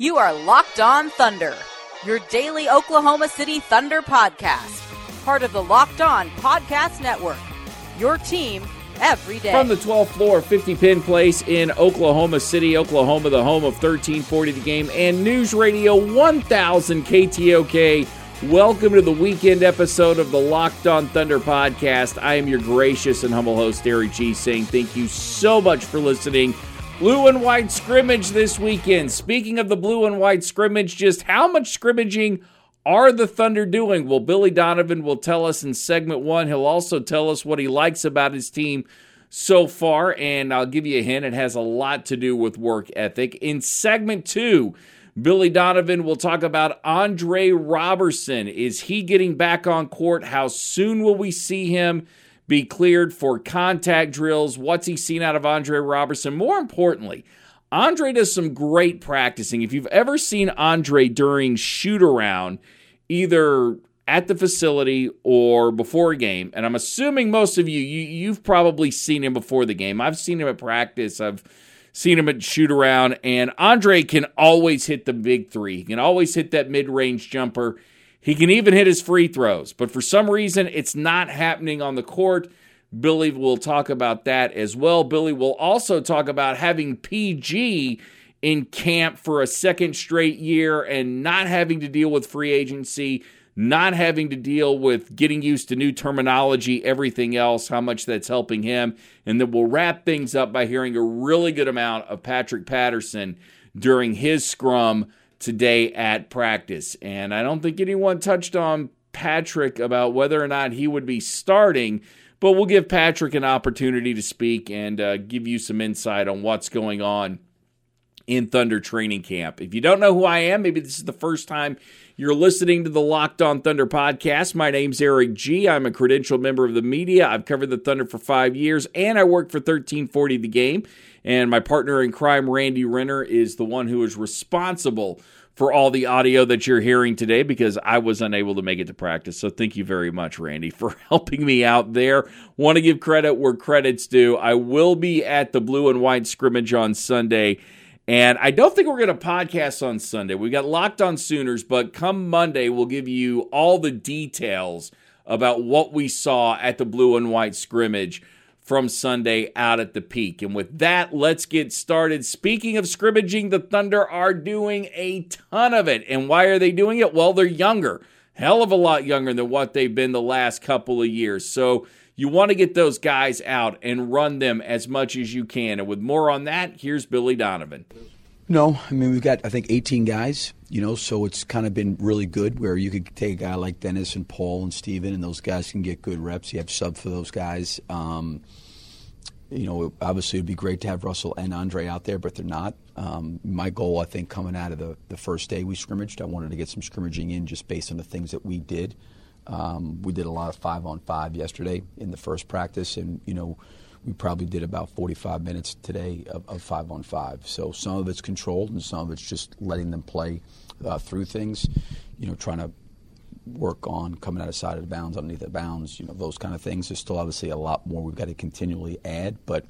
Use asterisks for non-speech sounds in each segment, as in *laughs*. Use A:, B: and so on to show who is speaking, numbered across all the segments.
A: You are Locked On Thunder, your daily Oklahoma City Thunder podcast, part of the Locked On Podcast Network. Your team every day.
B: From the 12th floor, 50 Penn Place in Oklahoma City, Oklahoma, the home of 1340 The Game and News Radio 1000 KTOK. Welcome to the weekend episode of the Locked On Thunder podcast. I am your gracious and humble host, Eric G, saying thank you so much for listening. Blue and white scrimmage this weekend. Speaking of the blue and white scrimmage, just how much scrimmaging are the Thunder doing? Well, Billy Donovan will tell us in segment one. He'll also tell us what he likes about his team so far, and I'll give you a hint. It has a lot to do with work ethic. In segment two, Billy Donovan will talk about Andre Roberson. Is he getting back on court? How soon will we see him be cleared for contact drills? What's he seen out of Andre Robertson? More importantly, Andre does some great practicing. If you've ever seen Andre during shoot around, either at the facility or before a game, and I'm assuming most of you, you you've probably seen him before the game. I've seen him at practice. I've seen him at shoot around, and Andre can always hit the big three. He can always hit that mid range jumper. He can even hit his free throws, but for some reason, it's not happening on the court. Billy will talk about that as well. Billy will also talk about having PG in camp for a second straight year and not having to deal with free agency, not having to deal with getting used to new terminology, everything else, how much that's helping him. And then we'll wrap things up by hearing a really good amount of Patrick Patterson during his scrum today at practice. And I don't think anyone touched on Patrick about whether or not he would be starting but we'll give Patrick an opportunity to speak and uh, give you some insight on what's going on in Thunder training camp. If you don't know who I am, maybe this is the first time you're listening to the Locked On Thunder podcast. My name's Eric G. I'm a credentialed member of the media. I've covered the Thunder for five years, and I work for 1340 The Game. And my partner in crime, Randy Renner, is the one who is responsible for all the audio that you're hearing today because I was unable to make it to practice. So thank you very much, Randy, *laughs* for helping me out there. Want to give credit where credit's due. I will be at the blue and white scrimmage on Sunday. And I don't think we're going to podcast on Sunday. We got locked on Sooners, but come Monday, we'll give you all the details about what we saw at the blue and white scrimmage from Sunday out at the Peake. And with that, let's get started. Speaking of scrimmaging, the Thunder are doing a ton of it. And why are they doing it? Well, they're younger, hell of a lot younger than what they've been the last couple of years. So you want to get those guys out and run them as much as you can. And with more on that, here's Billy Donovan.
C: No, I mean we've got I think 18 guys, you know, so it's kind of been really good where you could take a guy like Dennis and Paul and Steven and those guys can get good reps. You have sub for those guys. Um, you know, obviously it'd be great to have Russell and Andre out there, but they're not. Um, my goal, I think, coming out of the, the first day we scrimmaged, I wanted to get some scrimmaging in just based on the things that we did. Um, we did a lot of five on five yesterday in the first practice, and you know, we probably did about 45 minutes today of, of five on five. So some of it's controlled, and some of it's just letting them play uh, through things. You know, trying to work on coming out of side of the bounds, underneath the bounds, you know, those kind of things. There's still obviously a lot more we've got to continually add, but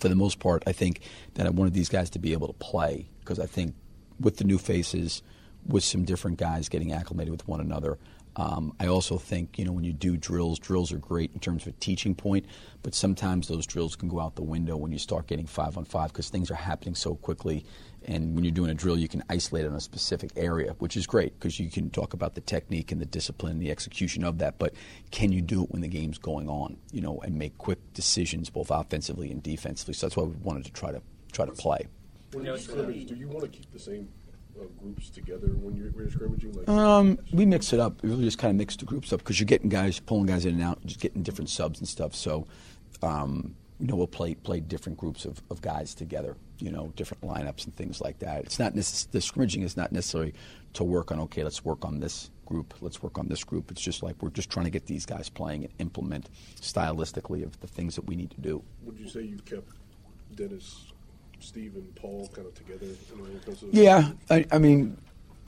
C: for the most part, I think that I wanted these guys to be able to play because I think with the new faces, with some different guys getting acclimated with one another, um, I also think, you know, when you do drills, drills are great in terms of a teaching point, but sometimes those drills can go out the window when you start getting five on five because things are happening so quickly. And when you're doing a drill, you can isolate on a specific area, which is great because you can talk about the technique and the discipline and the execution of that. But can you do it when the game's going on, you know, and make quick decisions both offensively and defensively? So that's why we wanted to try to try to play.
D: When you scrimmage, do you want to keep the same uh, groups together when you're, when you're scrimmaging? Like
C: Um, we mix it up. We really just kind of mix the groups up because you're getting guys, pulling guys in and out, just getting different subs and stuff. So, um, you know, we'll play play different groups of, of guys together. you know, different lineups and things like that. It's not necess- the scrimmaging is not necessarily to work on. Okay, let's work on this group. Let's work on this group. It's just like we're just trying to get these guys playing and implement stylistically of the things that we need to do.
D: Would you say you kept Dennis, Steve, and Paul kind of together?
C: Yeah, I, I mean,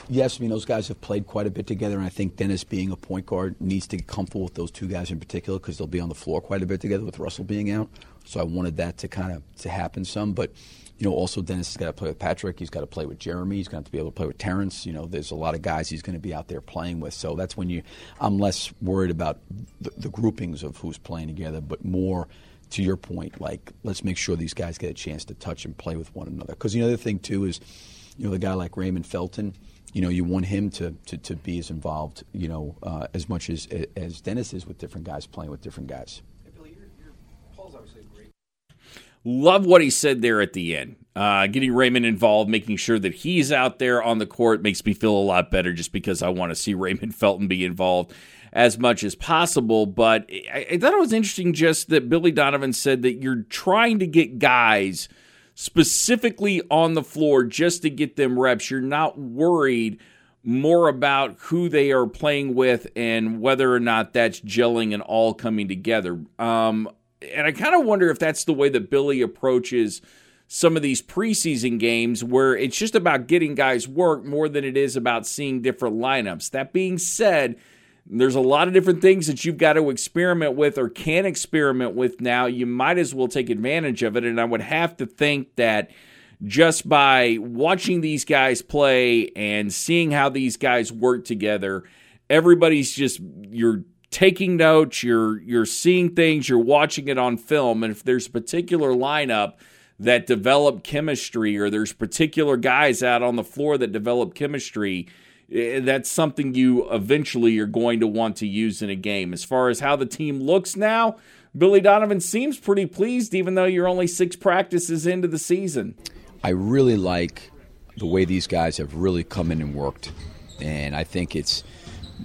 C: yes, I mean those guys have played quite a bit together, and I think Dennis, being a point guard, needs to get comfortable with those two guys in particular because they'll be on the floor quite a bit together with Russell being out. So I wanted that to kind of to happen some, but you know, also Dennis has got to play with Patrick. He's got to play with Jerami. He's going to have to be able to play with Terrence. You know, there's a lot of guys he's going to be out there playing with. So that's when you, I'm less worried about the, the groupings of who's playing together, but more to your point, like let's make sure these guys get a chance to touch and play with one another. Because the other thing too is, you know, the guy like Raymond Felton, you know, you want him to, to, to be as involved, you know, uh, as much as as Dennis is with different guys playing with different guys.
B: Love what he said there at the end. Uh, getting Raymond involved, making sure that he's out there on the court makes me feel a lot better just because I want to see Raymond Felton be involved as much as possible. But I, I thought it was interesting just that Billy Donovan said that you're trying to get guys specifically on the floor just to get them reps. You're not worried more about who they are playing with and whether or not that's gelling and all coming together. Um, and I kind of wonder if that's the way that Billy approaches some of these preseason games where it's just about getting guys work more than it is about seeing different lineups. That being said, there's a lot of different things that you've got to experiment with or can experiment with now. You might as well take advantage of it. And I would have to think that just by watching these guys play and seeing how these guys work together, everybody's just, you're taking notes, you're you're seeing things, you're watching it on film, and if there's a particular lineup that develop chemistry or there's particular guys out on the floor that develop chemistry, that's something you eventually are going to want to use in a game. As far as how the team looks now, Billy Donovan seems pretty pleased even though you're only 6 practices into the season.
C: I really like the way these guys have really come in and worked. And I think it's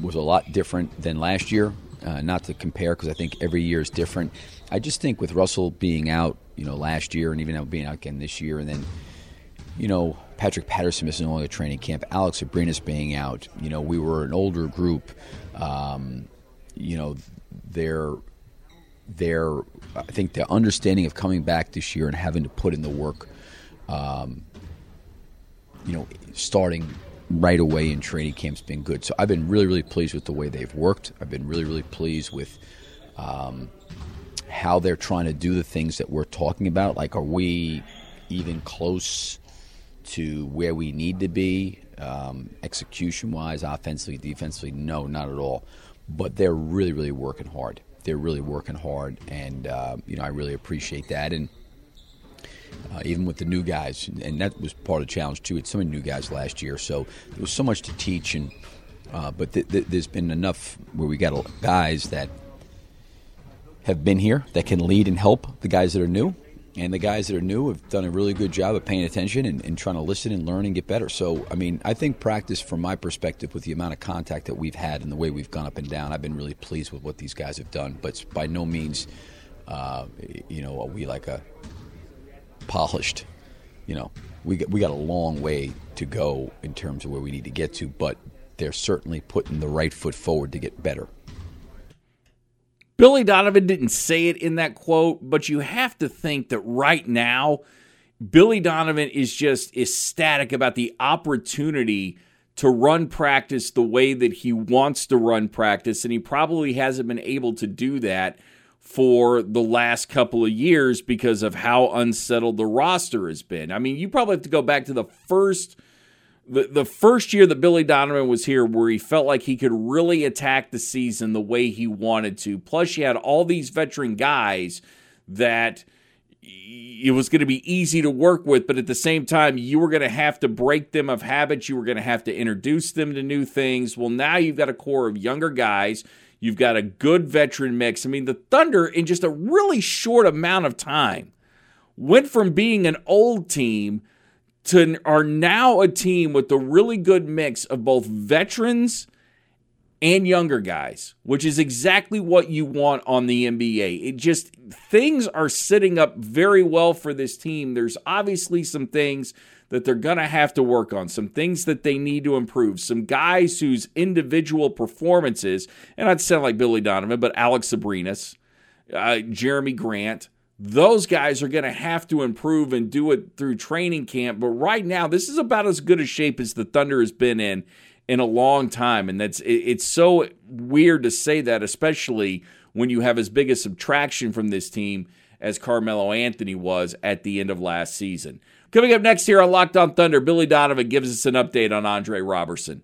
C: was a lot different than last year. Uh, not to compare because I think every year is different. I just think with Russell being out, you know, last year and even now being out again this year, and then, you know, Patrick Patterson missing all the training camp, Alex Abrines being out, you know, we were an older group. Um, you know, their their I think the understanding of coming back this year and having to put in the work, um, you know, starting right away in training camp's been good. So I've been really, really pleased with the way they've worked. I've been really, really pleased with um, how they're trying to do the things that we're talking about. Like, are we even close to where we need to be, um, execution wise, offensively, defensively? No, not at all. But they're really, really working hard. They're really working hard, and uh, you know I really appreciate that. And uh, even with the new guys, and that was part of the challenge too. It's so many new guys last year, so there was so much to teach, and uh, but th- th- there's been enough where we got guys that have been here that can lead and help the guys that are new, and the guys that are new have done a really good job of paying attention and, and trying to listen and learn and get better. So, I mean, I think practice, from my perspective, with the amount of contact that we've had and the way we've gone up and down, I've been really pleased with what these guys have done. But by no means, uh, you know, are we like a polished. You know, we got, we got a long way to go in terms of where we need to get to, but they're certainly putting the right foot forward to get better.
B: Billy Donovan didn't say it in that quote, but you have to think that right now, Billy Donovan is just ecstatic about the opportunity to run practice the way that he wants to run practice, and he probably hasn't been able to do that for the last couple of years because of how unsettled the roster has been. I mean, you probably have to go back to the first the, the first year that Billy Donovan was here where he felt like he could really attack the season the way he wanted to. Plus you had all these veteran guys that it was going to be easy to work with, but at the same time, you were going to have to break them of habits. You were going to have to introduce them to new things. Well, now you've got a core of younger guys You've got a good veteran mix. I mean, the Thunder, in just a really short amount of time, went from being an old team to are now a team with a really good mix of both veterans and younger guys, which is exactly what you want on the NBA. It just things are sitting up very well for this team. There's obviously some things that they're going to have to work on, some things that they need to improve, some guys whose individual performances, and I'd sound like Billy Donovan, but Alex Abrines, uh, Jerami Grant, those guys are going to have to improve and do it through training camp. But right now, this is about as good a shape as the Thunder has been in in a long time, and that's it's so weird to say that, especially when you have as big a subtraction from this team as Carmelo Anthony was at the end of last season. Coming up next here on Locked On Thunder, Billy Donovan gives us an update on Andre Roberson.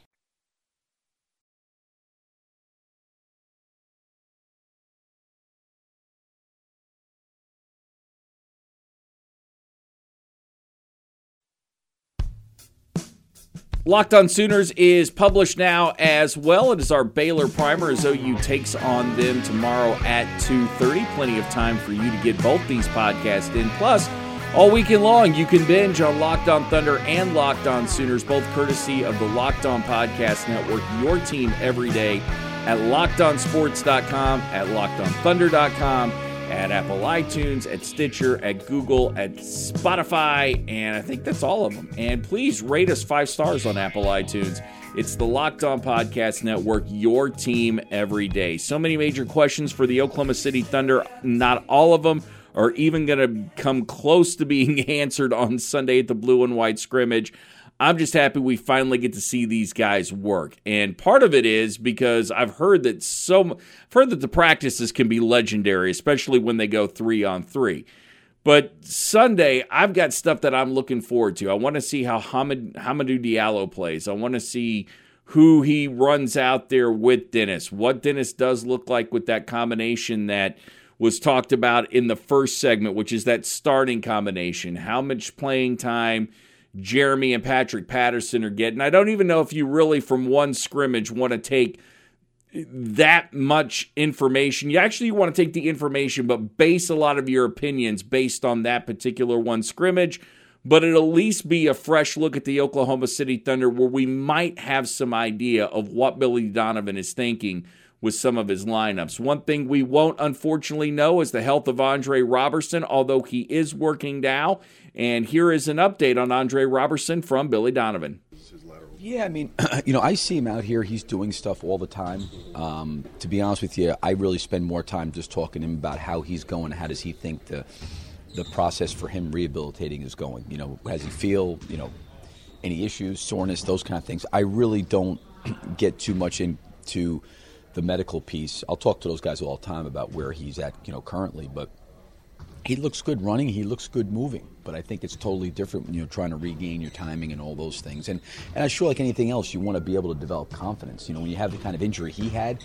B: Locked on Sooners is published now as well. It is our Baylor primer as OU takes on them tomorrow at 2.30. Plenty of time for you to get both these podcasts in. Plus, all weekend long, you can binge on Locked on Thunder and Locked on Sooners, both courtesy of the Locked on Podcast Network, your team every day at lockedonsports.com, at lockedonthunder.com, at Apple iTunes, at Stitcher, at Google, at Spotify, and I think that's all of them. And please rate us five stars on Apple iTunes. It's the Locked On Podcast Network, your team every day. So many major questions for the Oklahoma City Thunder. Not all of them are even going to come close to being *laughs* answered on Sunday at the blue and white scrimmage. I'm just happy we finally get to see these guys work. And part of it is because I've heard that so I've heard that the practices can be legendary, especially when they go 3 on 3. But Sunday, I've got stuff that I'm looking forward to. I want to see how Hamid, Hamidou Diallo plays. I want to see who he runs out there with Dennis, what Dennis does look like with that combination that was talked about in the first segment, which is that starting combination. How much playing time Jerami and Patrick Patterson are getting. I don't even know if you really, from one scrimmage, want to take that much information. You actually want to take the information, but base a lot of your opinions based on that particular one scrimmage. But it'll at least be a fresh look at the Oklahoma City Thunder where we might have some idea of what Billy Donovan is thinking with some of his lineups. One thing we won't unfortunately know is the health of Andre Roberson, although he is working now. And here is an update on Andre Robertson from Billy Donovan.
C: Yeah, I mean, *clears throat* you know, I see him out here. He's doing stuff all the time. Um, to be honest with you, I really spend more time just talking to him about how he's going. How does he think the the process for him rehabilitating is going? You know, has he feel? You know, any issues, soreness, those kind of things. I really don't *clears throat* get too much into the medical piece. I'll talk to those guys all the time about where he's at, you know, currently, but he looks good running. He looks good moving. But I think it's totally different when you're trying to regain your timing and all those things. And and I'm sure, like anything else, you want to be able to develop confidence. You know, when you have the kind of injury he had,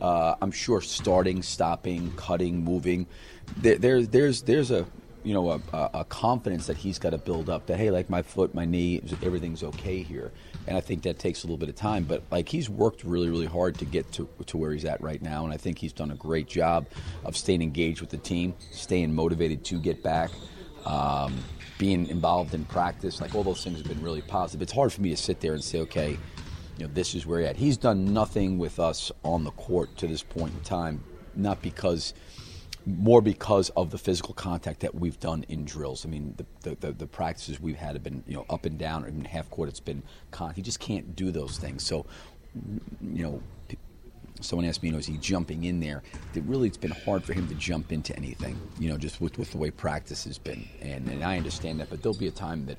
C: uh, I'm sure starting, stopping, cutting, moving, there, there there's there's a you know a, a confidence that he's got to build up. That hey, like my foot, my knee, everything's okay here and I think that takes a little bit of time. But like he's worked really, really hard to get to to where he's at right now, and I think he's done a great job of staying engaged with the team, staying motivated to get back. Um, being involved in practice, like all those things have been really positive. It's hard for me to sit there and say, okay, you know, this is where he's at. He's done nothing with us on the court to this point in time, not because more because of the physical contact that we've done in drills. I mean, the, the, the, practices we've had have been, you know, up and down, or even half court, it's been con. He just can't do those things. So, you know, someone asked me, you know, is he jumping in there? It really, it's been hard for him to jump into anything, you know, just with, with the way practice has been. And, and I understand that, but there'll be a time that,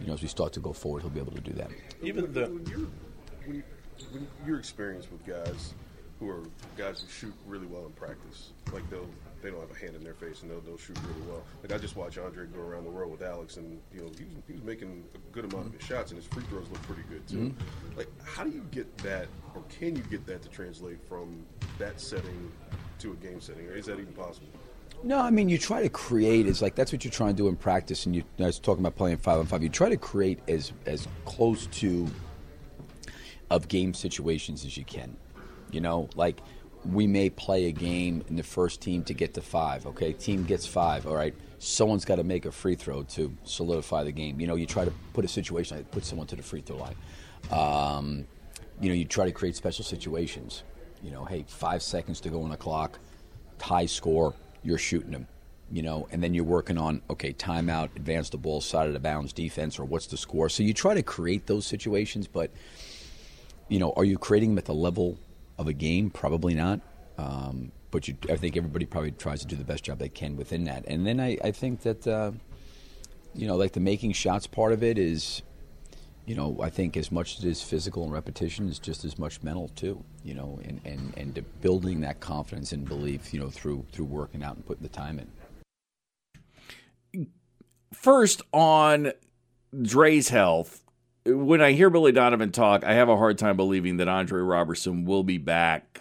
C: you know, as we start to go forward, he'll be able to do that.
D: Even the, when, you're, when, when your experience with guys who are guys who shoot really well in practice, like they'll they don't have a hand in their face and they'll, they'll shoot really well. Like I just watched Andre go around the world with Alex, and you know he was, he was making a good amount of his shots, and his free throws look pretty good too. Mm-hmm. Like how do you get that, or can you get that to translate from that setting to a game setting, or is that even possible?
C: No, I mean you try to create is like that's what you're trying to do in practice, and you. I was talking about playing five on five. You try to create as as close to of game situations as you can. You know, like we may play a game in the first team to get to five. Okay, team gets five. All right, someone's got to make a free throw to solidify the game. You know, you try to put a situation like put someone to the free throw line. Um, you know, you try to create special situations. You know, hey, five seconds to go on the clock, tie score you're shooting them. You know, and then you're working on okay, timeout, advance the ball, side of the bounds, defense, or what's the score. So you try to create those situations, but you know, are you creating them at the level of a game? Probably not. Um, but you, I think everybody probably tries to do the best job they can within that. And then I, I think that, uh, you know, like the making shots part of it is, you know, I think as much as it is physical and repetition is just as much mental too. You know, and and and building that confidence and belief, you know, through through working out and putting the time
B: in. First on Dre's health, when I hear Billy Donovan talk, I have a hard time believing that Andre Robertson will be back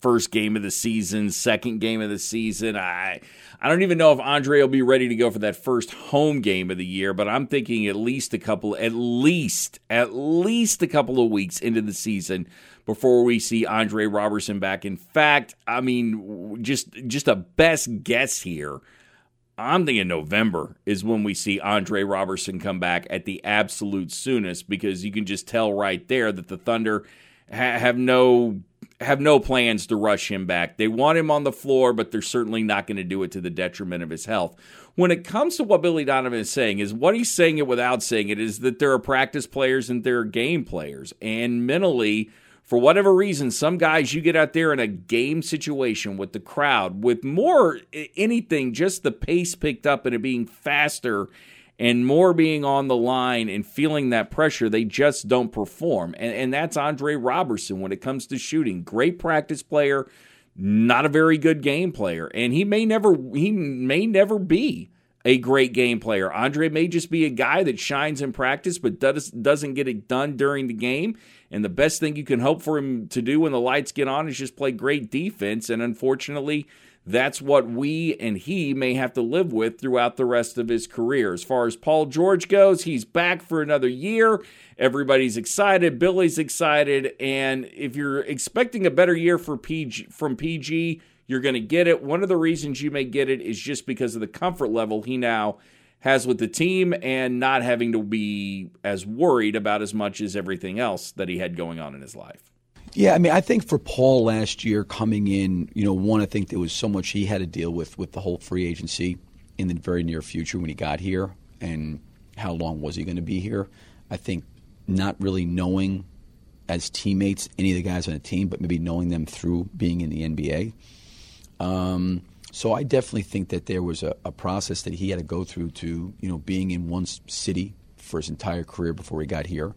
B: first game of the season, second game of the season. I I don't even know if Andre will be ready to go for that first home game of the year, but I'm thinking at least a couple at least at least a couple of weeks into the season before we see Andre Robertson back. In fact, I mean just just a best guess here. I'm thinking November is when we see Andre Robertson come back at the absolute soonest because you can just tell right there that the Thunder ha- have no have no plans to rush him back. They want him on the floor, but they're certainly not going to do it to the detriment of his health. When it comes to what Billy Donovan is saying, is what he's saying it without saying it is that there are practice players and there are game players. And mentally, for whatever reason, some guys you get out there in a game situation with the crowd, with more anything, just the pace picked up and it being faster and more being on the line and feeling that pressure, they just don't perform. And, and that's Andre Roberson when it comes to shooting. Great practice player, not a very good game player. And he may never he may never be a great game player. Andre may just be a guy that shines in practice but does, doesn't get it done during the game. And the best thing you can hope for him to do when the lights get on is just play great defense. And unfortunately, that's what we and he may have to live with throughout the rest of his career. As far as Paul George goes, he's back for another year. Everybody's excited. Billy's excited. And if you're expecting a better year for PG, from PG, you're going to get it. One of the reasons you may get it is just because of the comfort level he now has with the team and not having to be as worried about as much as everything else that he had going on in his life.
C: Yeah, I mean, I think for Paul last year coming in, you know, one, I think there was so much he had to deal with with the whole free agency in the very near future when he got here, and how long was he going to be here? I think not really knowing as teammates any of the guys on the team, but maybe knowing them through being in the NBA. Um, so I definitely think that there was a, a, process that he had to go through to, you know, being in one city for his entire career before he got here.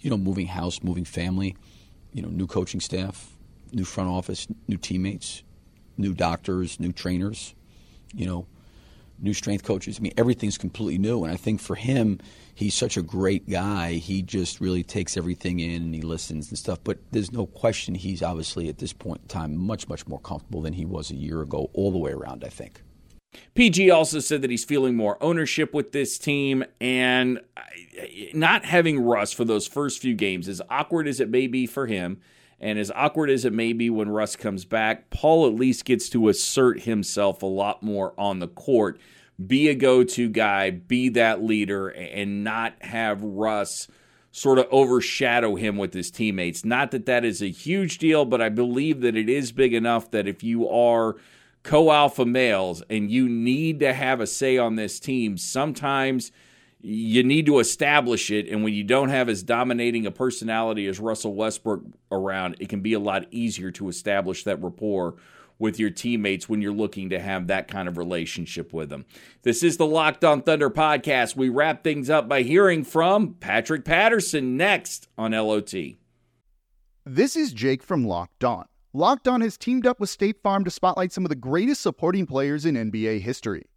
C: You know, moving house, moving family, you know, new coaching staff, new front office, new teammates, new doctors, new trainers, you know, new strength coaches. I mean, everything's completely new. And I think for him, he's such a great guy. He just really takes everything in and he listens and stuff. But there's no question he's obviously at this point in time much, much more comfortable than he was a year ago, all the way around, I think.
B: PG also said that he's feeling more ownership with this team and not having Russ for those first few games, as awkward as it may be for him, and as awkward as it may be when Russ comes back, Paul at least gets to assert himself a lot more on the court, be a go to guy, be that leader, and not have Russ sort of overshadow him with his teammates. Not that that is a huge deal, but I believe that it is big enough that if you are co alpha males and you need to have a say on this team, sometimes you need to establish it. And when you don't have as dominating a personality as Russell Westbrook around, it can be a lot easier to establish that rapport with your teammates when you're looking to have that kind of relationship with them. This is the Locked On Thunder podcast. We wrap things up by hearing from Patrick Patterson next on LOT.
E: This is Jake from Locked On. Locked On has teamed up with State Farm to spotlight some of the greatest supporting players in NBA history.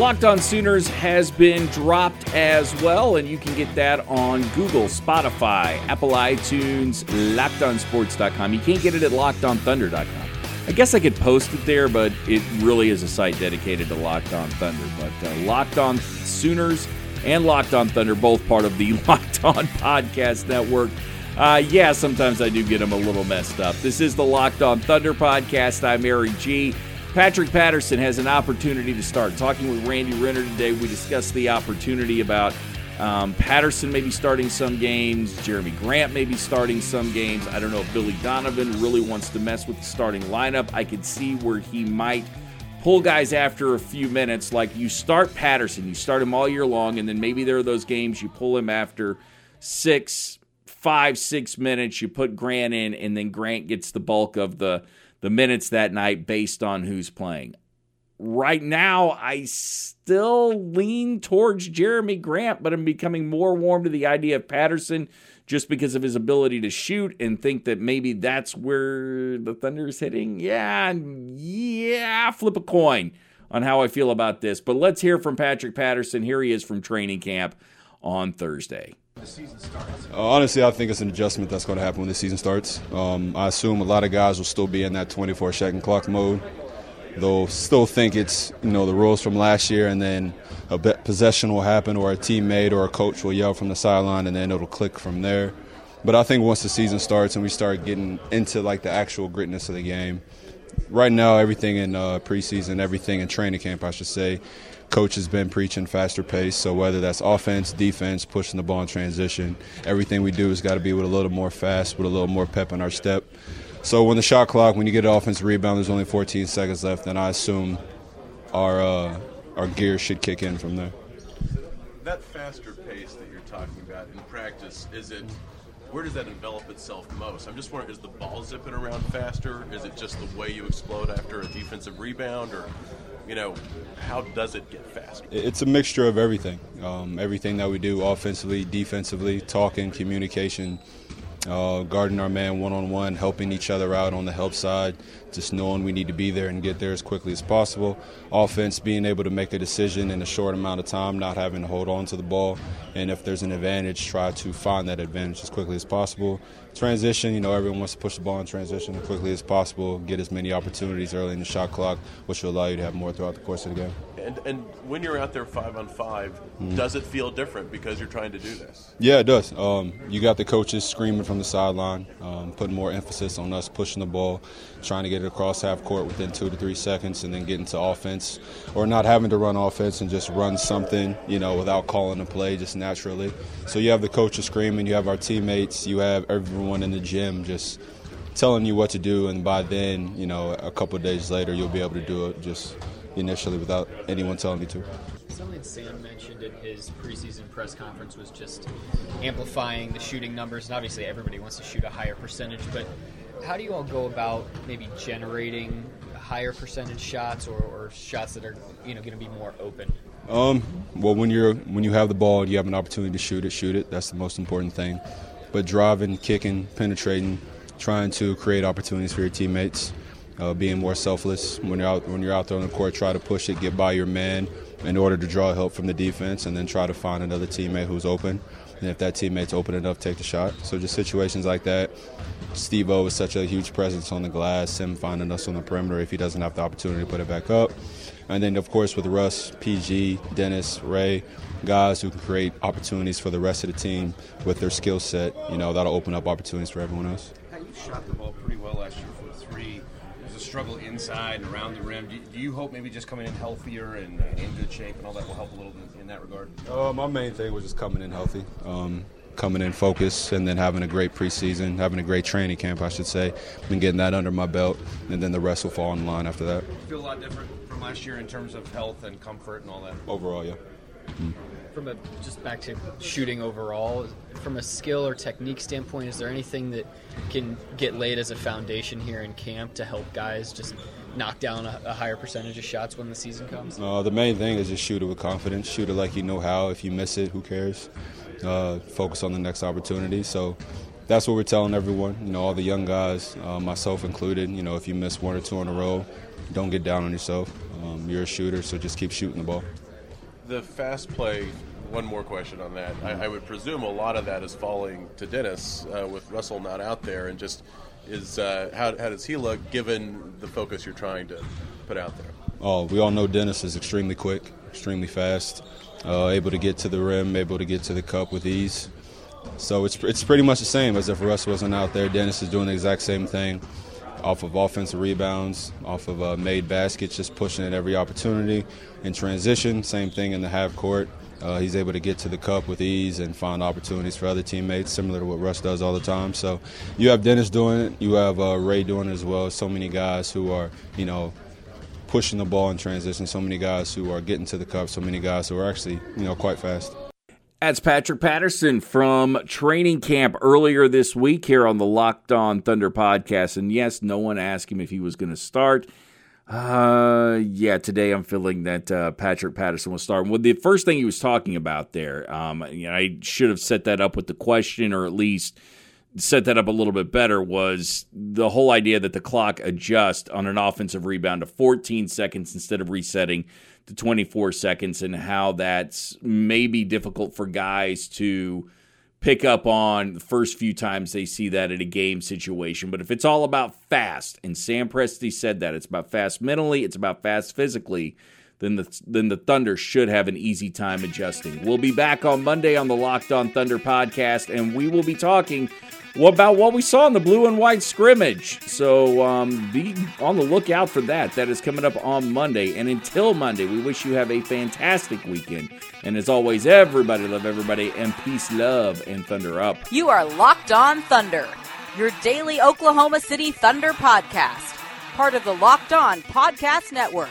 B: Locked On Sooners has been dropped as well, and you can get that on Google, Spotify, Apple iTunes, LockedOnSports.com. You can't get it at LockedOnThunder.com. I guess I could post it there, but it really is a site dedicated to Locked On Thunder. But uh, Locked On Sooners and Locked On Thunder, both part of the *laughs* Locked On Podcast Network. Uh, yeah, sometimes I do get them a little messed up. This is the Locked On Thunder Podcast. I'm Eric G. Patrick Patterson has an opportunity to start. Talking with Randy Renner today, we discussed the opportunity about um, Patterson maybe starting some games, Jerami Grant maybe starting some games. I don't know if Billy Donovan really wants to mess with the starting lineup. I could see where he might pull guys after a few minutes. Like you start Patterson, you start him all year long, and then maybe there are those games you pull him after six, five, six minutes. You put Grant in, and then Grant gets the bulk of the the minutes that night based on who's playing. Right now, I still lean towards Jerami Grant, but I'm becoming more warm to the idea of Patterson just because of his ability to shoot and think that maybe that's where the Thunder is hitting. Yeah, yeah, flip a coin on how I feel about this. But let's hear from Patrick Patterson. Here he is from training camp on Thursday.
F: Uh, honestly, I think it's an adjustment that's going to happen when the season starts. Um, I assume a lot of guys will still be in that 24 second clock mode. They'll still think it's you know the rules from last year, and then a possession will happen, or a teammate or a coach will yell from the sideline, and then it'll click from there. But I think once the season starts and we start getting into like the actual gritness of the game, right now everything in uh, preseason, everything in training camp, I should say, coach has been preaching faster pace. So whether that's offense, defense, pushing the ball in transition, everything we do has got to be with a little more fast, with a little more pep in our step. So when the shot clock, when you get an offensive rebound, there's only 14 seconds left, then I assume our uh, our gear should kick in from there.
D: That faster pace that you're talking about in practice, is it? Where does that envelop itself most? I'm just wondering, is the ball zipping around faster? Is it just the way you explode after a defensive rebound, or you know, how does it get faster?
F: It's a mixture of everything. Um, everything that we do offensively, defensively, talking, communication, uh, guarding our man one on one, helping each other out on the help side, just knowing we need to be there and get there as quickly as possible. Offense, being able to make a decision in a short amount of time, not having to hold on to the ball, and if there's an advantage, try to find that advantage as quickly as possible. Transition, you know, everyone wants to push the ball in transition as quickly as possible, get as many opportunities early in the shot clock, which will allow you to have more throughout the course of the game.
D: And, and when you're out there five on 5 mm-hmm. does it feel different because you're trying to do this?
F: Yeah, it does. Um, you got the coaches screaming from the sideline, um, putting more emphasis on us pushing the ball, trying to get it across half court within two to three seconds, and then getting to offense, or not having to run offense and just run something, you know, without calling a play just naturally. So you have the coaches screaming, you have our teammates, you have everyone in the gym just telling you what to do, and by then, you know, a couple days later, you'll be able to do it just initially without anyone telling me to.
G: Something Sam mentioned in his preseason press conference was just amplifying the shooting numbers, and obviously everybody wants to shoot a higher percentage, but how do you all go about maybe generating higher percentage shots or, or shots that are you know going to be more open?
F: Um, well, when you're when you have the ball and you have an opportunity to shoot it, shoot it. That's the most important thing. But driving, kicking, penetrating, trying to create opportunities for your teammates. uh, being more selfless when you're out when you're out there on the court. Try to push it, get by your man in order to draw help from the defense, and then try to find another teammate who's open. And if that teammate's open enough, take the shot. So just situations like that. Steve O is such a huge presence on the glass. Him finding us on the perimeter if he doesn't have the opportunity to put it back up. And then, of course, with Russ, PG, Dennis, Ray, guys who can create opportunities for the rest of the team with their skill set, you know, that'll open up opportunities for everyone else.
H: You shot the ball pretty well last year from three. There's a struggle inside and around the rim. Do you, do you hope maybe just coming in healthier and uh, in good shape and all that will help a little bit in that regard?
F: Uh, my main thing was just coming in healthy. Um, coming in focused and then having a great preseason, having a great training camp, I should say, and getting that under my belt, and then the rest will fall in line after that.
H: Feel a lot different from last year in terms of health and comfort and all that.
F: Overall, yeah. Mm.
G: From a just back to shooting overall, from a skill or technique standpoint, is there anything that can get laid as a foundation here in camp to help guys just knock down a, a higher percentage of shots when the season comes?
F: Uh, the main thing is just shoot it with confidence. Shoot it like you know how. If you miss it, who cares? Uh, focus on the next opportunity. So that's what we're telling everyone. You know, all the young guys, uh, myself included. You know, if you miss one or two in a row, don't get down on yourself. Um, you're a shooter, so just keep shooting the ball.
D: The fast play. One more question on that. I, I would presume a lot of that is falling to Dennis uh, with Russell not out there, and just is uh, how, how does he look given the focus you're trying to put out there?
F: Oh, we all know Dennis is extremely quick, extremely fast uh, able to get to the rim, able to get to the cup with ease. So it's it's pretty much the same as if Russ wasn't out there. Dennis is doing the exact same thing, off of offensive rebounds, off of uh, made baskets, just pushing at every opportunity. In transition, same thing in the half court. Uh, he's able to get to the cup with ease and find opportunities for other teammates, similar to what Russ does all the time. So you have Dennis doing it, you have uh, Ray doing it as well. So many guys who are, you know, pushing the ball in transition. So many guys who are getting to the cup. So many guys who are actually, you know, quite fast.
B: That's Patrick Patterson from training camp earlier this week here on the Locked On Thunder podcast. And yes, no one asked him if he was going to start. Uh, yeah, today I'm feeling that uh, Patrick Patterson will start. Well, the first thing he was talking about there, um, you know, I should have set that up with the question or at least set that up a little bit better was the whole idea that the clock adjusts on an offensive rebound to 14 seconds instead of resetting to 24 seconds and how that's maybe difficult for guys to pick up on the first few times they see that in a game situation. But if it's all about fast, and Sam Presti said that it's about fast mentally, it's about fast physically, then the then the Thunder should have an easy time adjusting. We'll be back on Monday on the Locked On Thunder podcast, and we will be talking about what we saw in the blue and white scrimmage? So um, be on the lookout for that. That is coming up on Monday. And until Monday, we wish you have a fantastic weekend. And as always, everybody love everybody and peace, love, and thunder up.
A: You are Locked On Thunder, your daily Oklahoma City Thunder podcast, part of the Locked On Podcast Network.